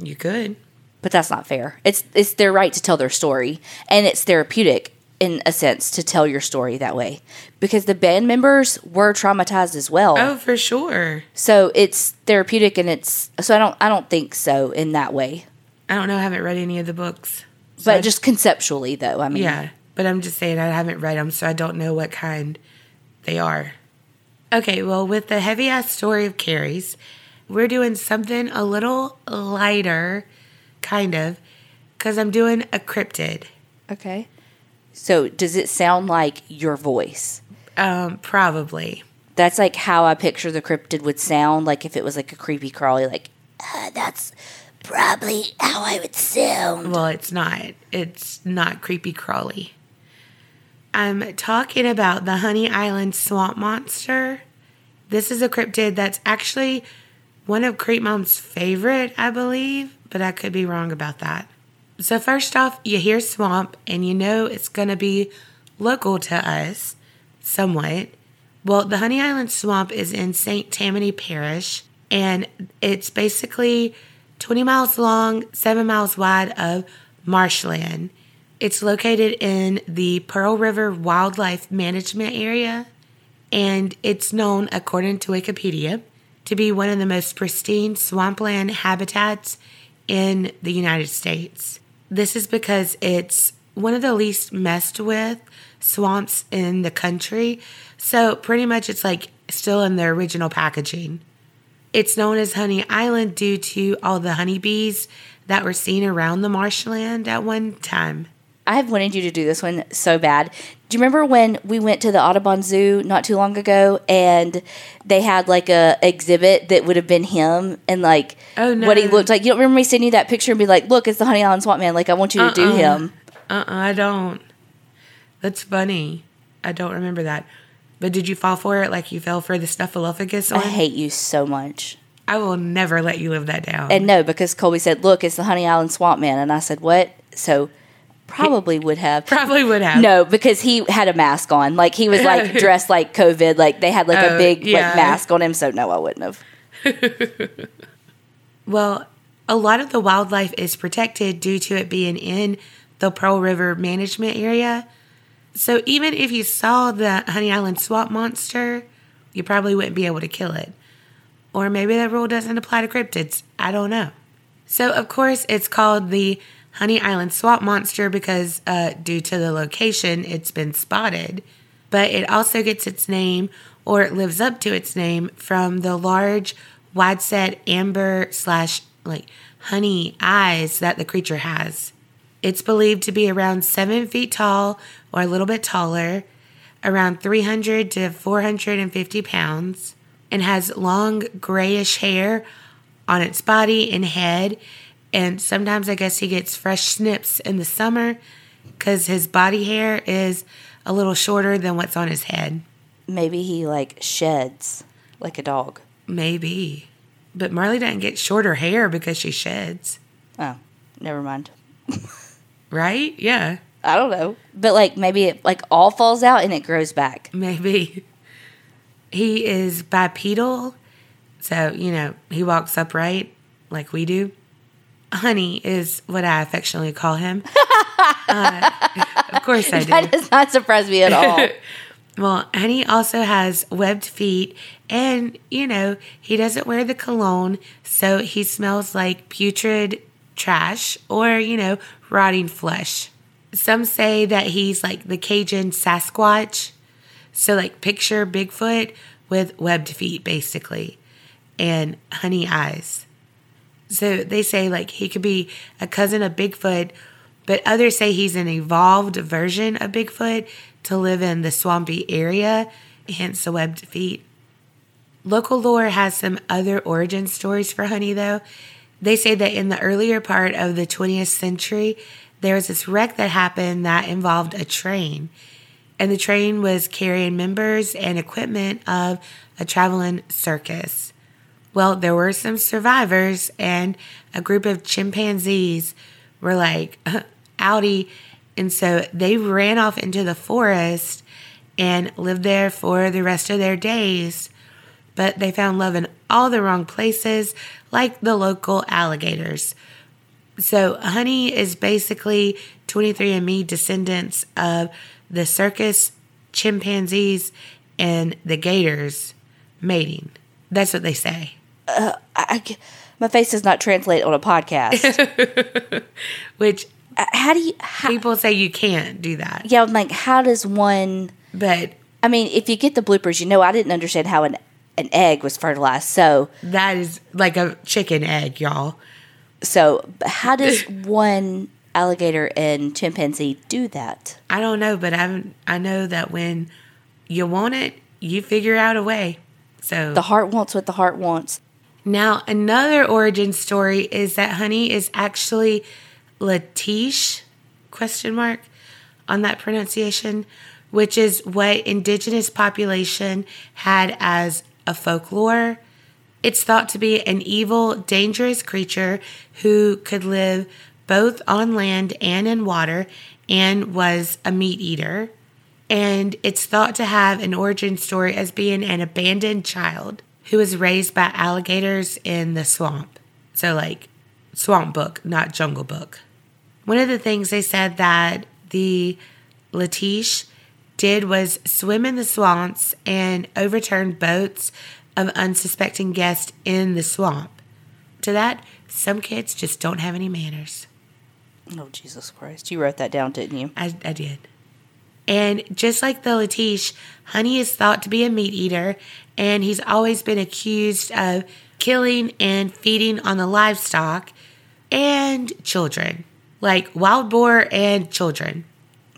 You could. But that's not fair. It's it's their right to tell their story, and it's therapeutic in a sense to tell your story that way because the band members were traumatized as well. Oh, for sure. So it's therapeutic, and it's so I don't I don't think so in that way. I don't know. I haven't read any of the books. So I- But just conceptually, though, I mean, Yeah. But I'm just saying I haven't read them, so I don't know what kind they are. Okay, well, with the heavy ass story of Kerris', we're doing something a little lighter, kind of, because I'm doing a cryptid. okay. So does it sound like your voice? Um, probably. That's like how I picture the cryptid would sound, like if it was like a creepy crawly, like uh, that's probably how I would sound. Well, it's not. It's not creepy crawly. I'm talking about the Honey Island swamp monster. This is a cryptid that's actually one of Creep Mom's favorite, I believe, but I could be wrong about that. So, first off, you hear swamp and you know it's going to be local to us somewhat. Well, the Honey Island swamp is in St. Tammany Parish and it's basically 20 miles long, 7 miles wide of marshland. It's located in the Pearl River Wildlife Management Area and it's known, according to Wikipedia, to be one of the most pristine swampland habitats in the United States. This is because it's one of the least messed with swamps in the country. So, pretty much, it's like still in the original packaging. It's known as Honey Island due to all the honeybees that were seen around the marshland at one time. I have wanted you to do this one so bad. Do you remember when we went to the Audubon Zoo not too long ago and they had like a exhibit that would have been him and like Oh, no. what he looked like? You don't remember me sending you that picture and be like, "Look, it's the Honey Island Swamp Man." Like I want you to do Uh-uh. him. Uh uh I don't. That's funny. I don't remember that. But did you fall for it like you fell for the Snuffleupagus I hate you so much. I will never let you live that down. And no, because Colby said, "Look, it's the Honey Island Swamp Man," and I said, "What?" So Probably would have. Probably would have. No, because he had a mask on. Like he was like dressed like COVID. Like they had like a Oh, big yeah. like mask on him. So no, I wouldn't have. Well, a lot of the wildlife is protected due to it being in the Pearl River management area. So even if you saw the Honey Island swamp monster, you probably wouldn't be able to kill it. Or maybe that rule doesn't apply to cryptids. I don't know. So, of course, it's called the Honey Island swamp monster because, uh, due to the location, it's been spotted. But it also gets its name, or it lives up to its name, from the large, wide set amber slash like honey eyes that the creature has. It's believed to be around seven feet tall or a little bit taller, around 300 to 450 pounds, and has long grayish hair on its body and head. And sometimes I guess he gets fresh snips in the summer because his body hair is a little shorter than what's on his head. Maybe he like sheds like a dog. Maybe. But Marley doesn't get shorter hair because she sheds, Oh, never mind. right? Yeah, I don't know. But like maybe it like all falls out and it grows back. maybe. He is bipedal, so, you know, he walks upright like we do. Honey is what I affectionately call him. Uh, of course I do. That does not surprise me at all. Well, Honey also has webbed feet, and you know, he doesn't wear the cologne, so he smells like putrid trash or, you know, rotting flesh. Some say that he's like the Cajun Sasquatch. So, like, picture Bigfoot with webbed feet, basically, and honey eyes. So, they say like he could be a cousin of Bigfoot, but others say he's an evolved version of Bigfoot to live in the swampy area, hence the webbed feet. Local lore has some other origin stories for honey, though. They say that in the earlier part of the 20th century, there was this wreck that happened that involved a train. And the train was carrying members and equipment of a traveling circus. Well, there were some survivors, and a group of chimpanzees were like, outie. And so they ran off into the forest and lived there for the rest of their days. But they found love in all the wrong places, like the local alligators. So, Honey is basically 23andMe descendants of the circus, chimpanzees, and the gators mating. That's what they say. I, I my face does not translate on a podcast. Which Uh, how do you? How, people say you can't do that. yeah, I'm like, how does one? But I mean, if you get the bloopers, you know, I didn't understand how an an egg was fertilized. So, that is like a chicken egg, y'all. so how does one alligator and chimpanzee do that? I don't know, but I I know that when you want it, you figure out a way. So The heart wants what the heart wants. Now, another origin story is that honey is actually Letiche question mark on that pronunciation, which is what indigenous population had as a folklore. It's thought to be an evil, dangerous creature who could live both on land and in water and was a meat eater. And it's thought to have an origin story as being an abandoned child who was raised by alligators in the swamp. So, like, swamp book, not jungle book. One of the things they said that the Letiche did was swim in the swamps and overturn boats of unsuspecting guests in the swamp. To that, some kids just don't have any manners. Oh Jesus Christ! You wrote that down, didn't you? I, I did. And just like the Letiche, Honey is thought to be a meat eater, and he's always been accused of killing and feeding on the livestock and children, like wild boar and children.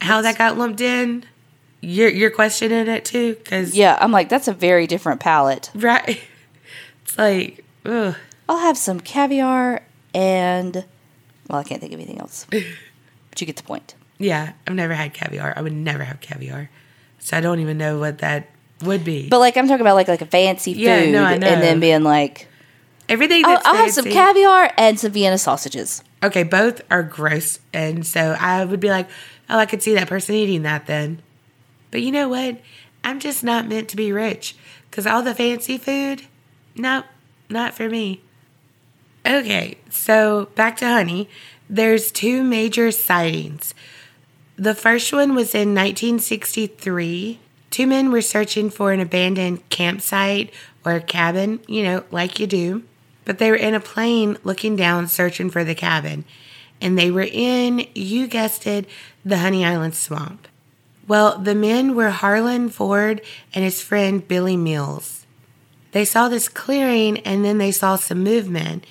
How that got lumped in? You're you're questioning it too, because Yeah, I'm like, that's a very different palette. right? It's like, ugh. I'll have some caviar and well, I can't think of anything else. but you get the point. Yeah, I've never had caviar. I would never have caviar, so I don't even know what that would be. But like I'm talking about like like a fancy food Yeah, no, I know. and then being like Everything oh, I'll, I'll have some caviar and some Vienna sausages. Okay, both are gross. And so I would be like, oh, I could see that person eating that then. But you know what? I'm just not meant to be rich because all the fancy food, nope, not for me. Okay, so back to honey. There's two major sightings. The first one was in 1963. Two men were searching for an abandoned campsite or cabin, you know, like you do. But they were in a plane looking down, searching for the cabin. And they were in, you guessed it, the Honey Island swamp. Well, the men were Harlan Ford and his friend Billy Mills. They saw this clearing and then they saw some movement,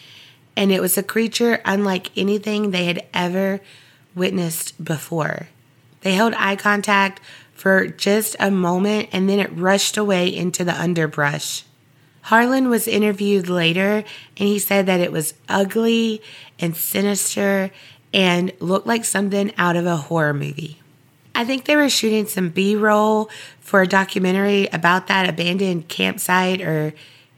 and it was a creature unlike anything they had ever witnessed before. They held eye contact for just a moment and then it rushed away into the underbrush. Harlan was interviewed later and he said that it was ugly and sinister and looked like something out of a horror movie. I think they were shooting some B roll for a documentary about that abandoned campsite or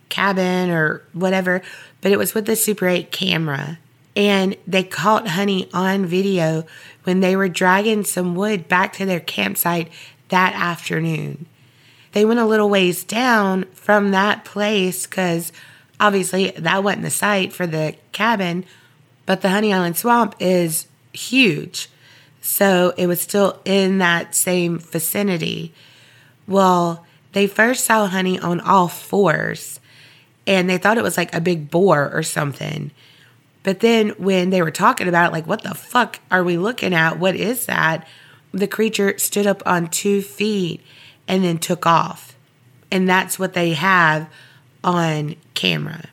cabin or whatever, but it was with the Super 8 camera. And they caught Honey on video when they were dragging some wood back to their campsite that afternoon. They went a little ways down from that place because obviously that wasn't the site for the cabin, but the Honey Island Swamp is huge. So it was still in that same vicinity. Well, they first saw Honey on all fours and they thought it was like a big boar or something. But then when they were talking about it, like, what the fuck are we looking at? What is that? The creature stood up on two feet and then took off. And that's what they have on camera.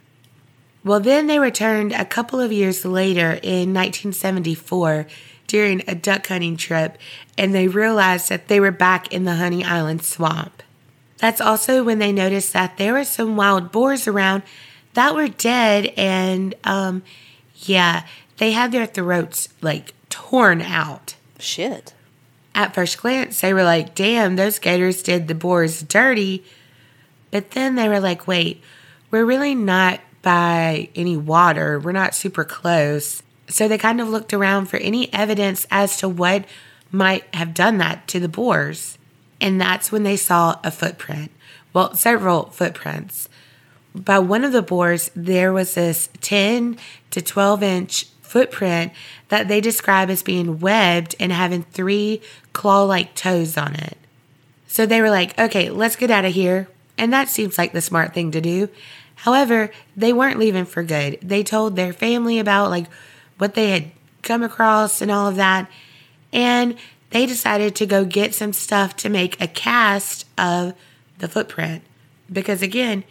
Well, then they returned a couple of years later in 1974 during a duck hunting trip and they realized that they were back in the Honey Island swamp. That's also when they noticed that there were some wild boars around that were dead and, um, yeah, they had their throats like torn out. Shit. At first glance, they were like, damn, those gators did the boars dirty. But then they were like, wait, we're really not by any water. We're not super close. So they kind of looked around for any evidence as to what might have done that to the boars. And that's when they saw a footprint. Well, several footprints. By one of the boards, there was this 10 to 12 inch footprint that they describe as being webbed and having three claw like toes on it. So they were like, okay, let's get out of here. And that seems like the smart thing to do. However, they weren't leaving for good. They told their family about like what they had come across and all of that. And they decided to go get some stuff to make a cast of the footprint. Because again,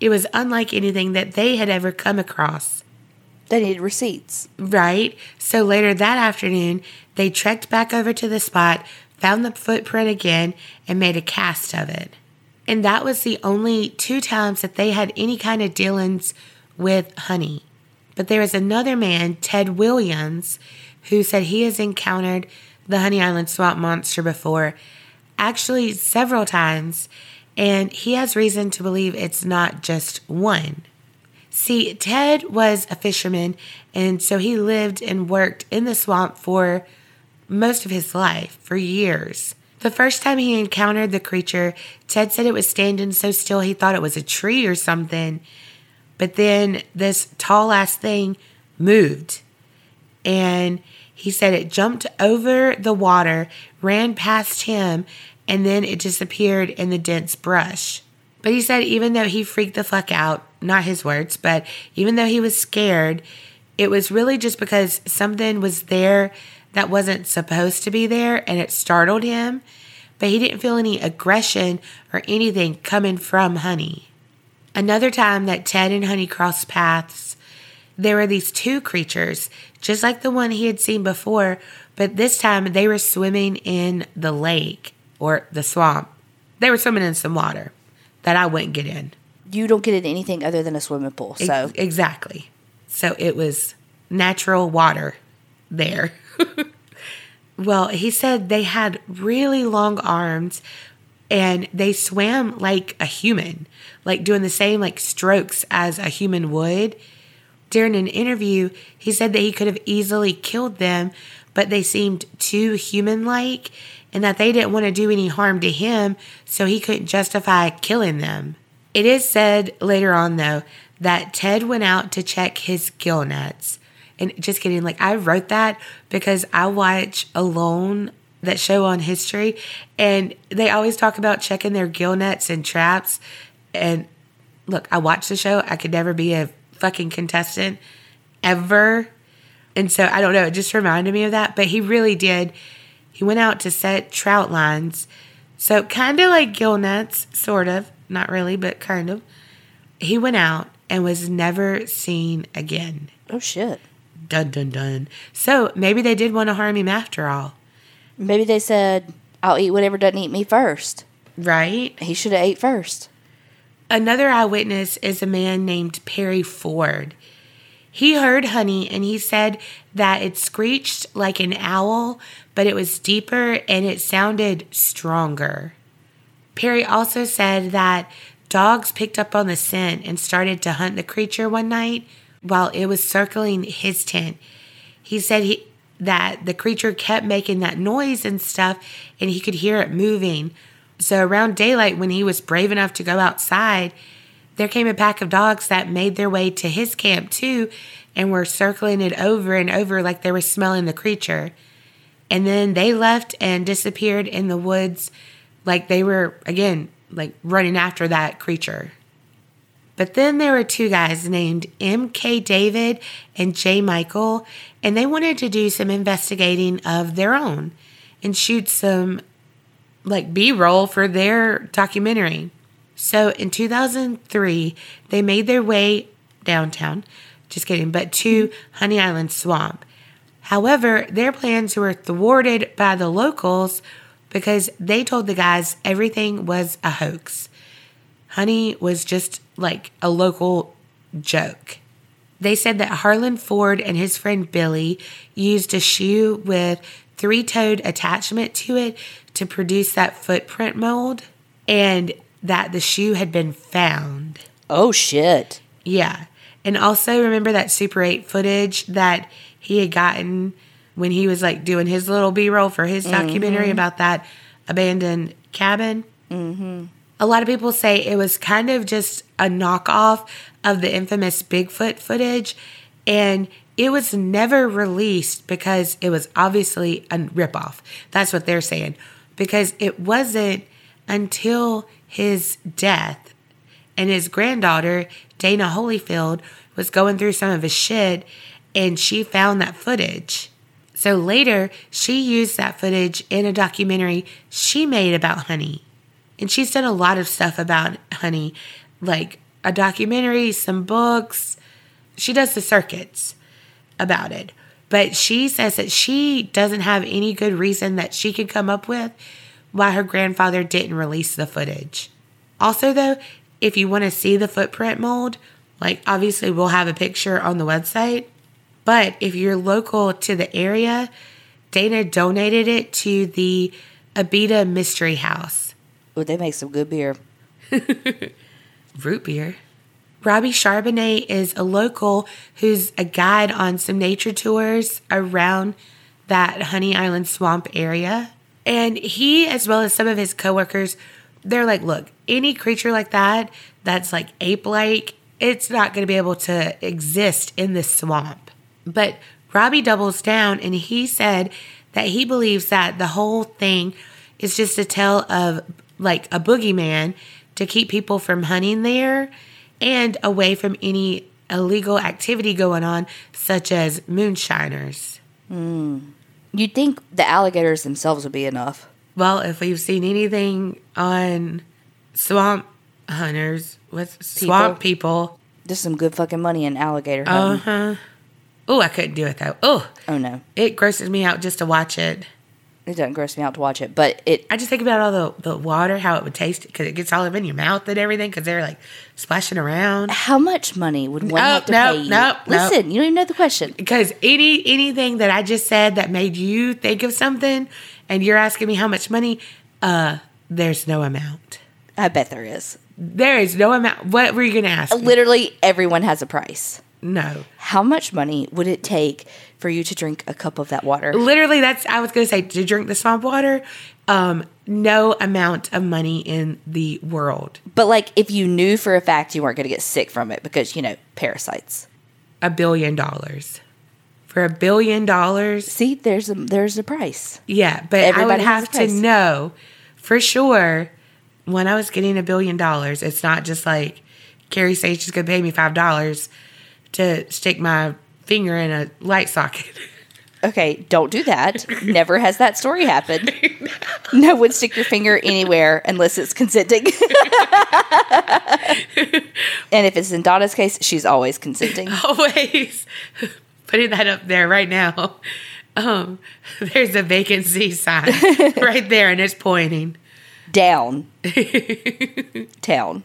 it was unlike anything that they had ever come across. They needed receipts. Right? So later that afternoon, they trekked back over to the spot, found the footprint again, and made a cast of it. And that was the only two times that they had any kind of dealings with honey. But there was another man, Ted Williams, who said he has encountered the Honey Island swamp monster before, actually several times, and he has reason to believe it's not just one. See, Ted was a fisherman, and so he lived and worked in the swamp for most of his life, for years. The first time he encountered the creature, Ted said it was standing so still he thought it was a tree or something. But then this tall ass thing moved. And he said it jumped over the water, ran past him, and then it disappeared in the dense brush. But he said even though he freaked the fuck out, not his words, but even though he was scared, it was really just because something was there that wasn't supposed to be there and it startled him. But he didn't feel any aggression or anything coming from Honey. Another time that Ted and Honey crossed paths, there were these two creatures, just like the one he had seen before, but this time they were swimming in the lake or the swamp. They were swimming in some water that I wouldn't get in. You don't get in anything other than a swimming pool. Ex- So exactly. So it was natural water there. well, he said they had really long arms, and they swam like a human, like doing the same like strokes as a human would. During an interview, he said that he could have easily killed them, but they seemed too human like and that they didn't want to do any harm to him, so he couldn't justify killing them. It is said later on, though, that Ted went out to check his gill nets. And just kidding, like I wrote that because I watch Alone, that show on history, and they always talk about checking their gill nets and traps. And look, I watched the show. I could never be a fucking contestant ever. And so I don't know, it just reminded me of that. But he really did. He went out to set trout lines. So kind of like gill nets, sort of. Not really, but kind of. He went out and was never seen again. Oh shit. Dun dun dun. So maybe they did want to harm him after all, Maybe they said, I'll eat whatever doesn't eat me first. right? He should have ate first. Another eyewitness is a man named Perry Ford. He heard honey and he said that it screeched like an owl, but it was deeper and it sounded stronger. Perry also said that dogs picked up on the scent and started to hunt the creature one night while it was circling his tent. He said he that the creature kept making that noise and stuff and he could hear it moving. So around daylight when he was brave enough to go outside, there came a pack of dogs that made their way to his camp too and were circling it over and over like they were smelling the creature. And then they left and disappeared in the woods like they were, again, like running after that creature. But then there were two guys named M.K. David and J. Michael, and they wanted to do some investigating of their own and shoot some like B roll for their documentary. So in 2003, they made their way downtown, just kidding, but to Honey Island Swamp. However, their plans were thwarted by the locals because they told the guys everything was a hoax. Honey was just like a local joke. They said that Harlan Ford and his friend Billy used a shoe with three toed attachment to it to produce that footprint mold and that the shoe had been found. Oh shit. Yeah. And also remember that Super 8 footage that he had gotten when he was like doing his little B roll for his documentary about that abandoned cabin? Mm-hmm. A lot of people say it was kind of just a knockoff of the infamous Bigfoot footage, and it was never released because it was obviously a ripoff. That's what they're saying. Because it wasn't until his death and his granddaughter, Dana Holyfield, was going through some of his shit and she found that footage. So later, she used that footage in a documentary she made about Honey. And she's done a lot of stuff about Honey, like a documentary, some books. She does the circuits about it. But she says that she doesn't have any good reason that she could come up with why her grandfather didn't release the footage. Also, though, if you want to see the footprint mold, like obviously we'll have a picture on the website. But if you're local to the area, Dana donated it to the Abita Mystery House. Oh, they make some good beer. root beer. Robbie Charbonnet is a local who's a guide on some nature tours around that Honey Island swamp area. And he, as well as some of his coworkers, they're like, look, any creature like that that's like ape like, it's not going to be able to exist in this swamp. But Robbie doubles down and he said that he believes that the whole thing is just a tale of like a boogeyman to keep people from hunting there and away from any illegal activity going on, such as moonshiners. Hmm. You'd think the alligators themselves would be enough. Well, if we've seen anything on swamp hunters, what's swamp people? There's some good fucking money in alligator Uh hunting. huh. Oh, I couldn't do it though. Oh, oh no, it grosses me out just to watch it. It doesn't gross me out to watch it, but it I just think about all the, the water, how it would taste because it gets all up in your mouth and everything because they're like splashing around. how much money would one Nope, have to nope, pay you? nope, nope. Listen, you don't even know the question. Because any anything that I just said that made you think of something, and you're asking me how much money, uh, There's no amount. I bet there is. There is no amount. What were you going to ask? me? Literally everyone has a price. No. How much money would it take for you to drink a cup of that water? Literally, that's, I was going to say, to drink the swamp water, um, no amount of money in the world. But like if you knew for a fact you weren't going to get sick from it because, you know, parasites. A billion dollars. For a billion dollars, See, there's a there's a price. Yeah, but I would have to know for sure when I was getting a billion dollars, it's not just like Kerris says she's gonna pay me five dollars to stick my finger in a light socket. Okay, don't do that. Never has that story happened. No one stick your finger anywhere unless it's consenting. and if it's in Donna's case, she's always consenting. Always putting that up there right now. Um, there's a vacancy sign right there, and it's pointing. Down. Town.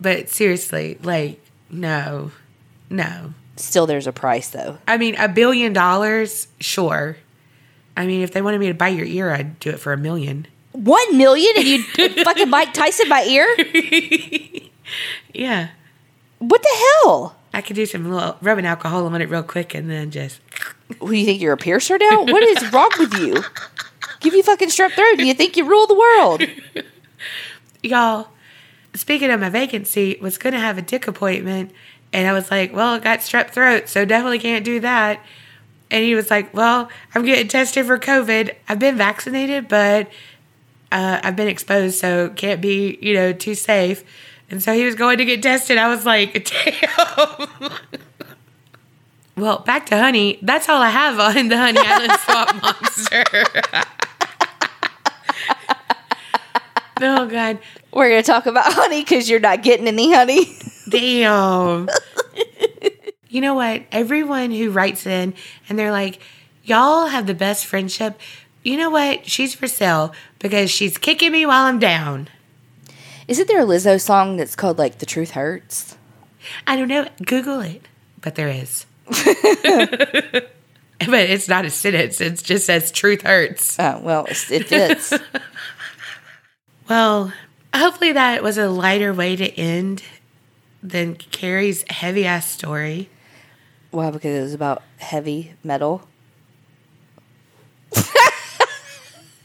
But seriously, like, no, no. Still, there's a price though. I mean, a billion dollars, sure. I mean, if they wanted me to bite your ear, I'd do it for a million. One million and you fucking Mike Tyson my ear? Yeah. What the hell? I could do some little rubbing alcohol on it real quick and then just. Who do you think you're a piercer now? What is wrong with you? Give you fucking strep throat. Do you think you rule the world? Y'all, speaking of my vacancy, was going to have a dick appointment. And I was like, well, I got strep throat, so definitely can't do that. And he was like, well, I'm getting tested for COVID. I've been vaccinated, but uh, I've been exposed, so can't be, you know, too safe. And so he was going to get tested. I was like, damn. well, back to honey. That's all I have on the Honey Island Swamp Monster. oh, God. We're gonna talk about honey because you're not getting any honey. Damn. you know what? Everyone who writes in and they're like, y'all have the best friendship. You know what? She's for sale because she's kicking me while I'm down. Isn't there a Lizzo song that's called like "The Truth Hurts"? I don't know. Google it. But there is. but it's not a sentence. It just says truth hurts. Oh well, it fits. Well, hopefully that was a lighter way to end than Kerris' heavy ass story. well, because it was about heavy metal.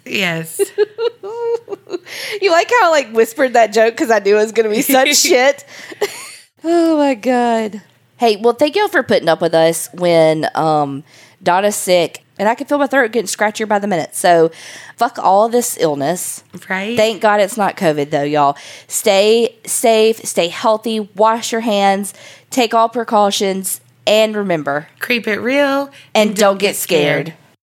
Yes. You like how I like whispered that joke because I knew it was going to be such shit. oh my god. Hey, well, thank y'all for putting up with us when um, Donna's sick, and I can feel my throat getting scratchier by the minute. So, fuck all this illness. Right? Thank God it's not COVID though, y'all. Stay safe, stay healthy, wash your hands, take all precautions, and remember, Creep it real and don't get scared.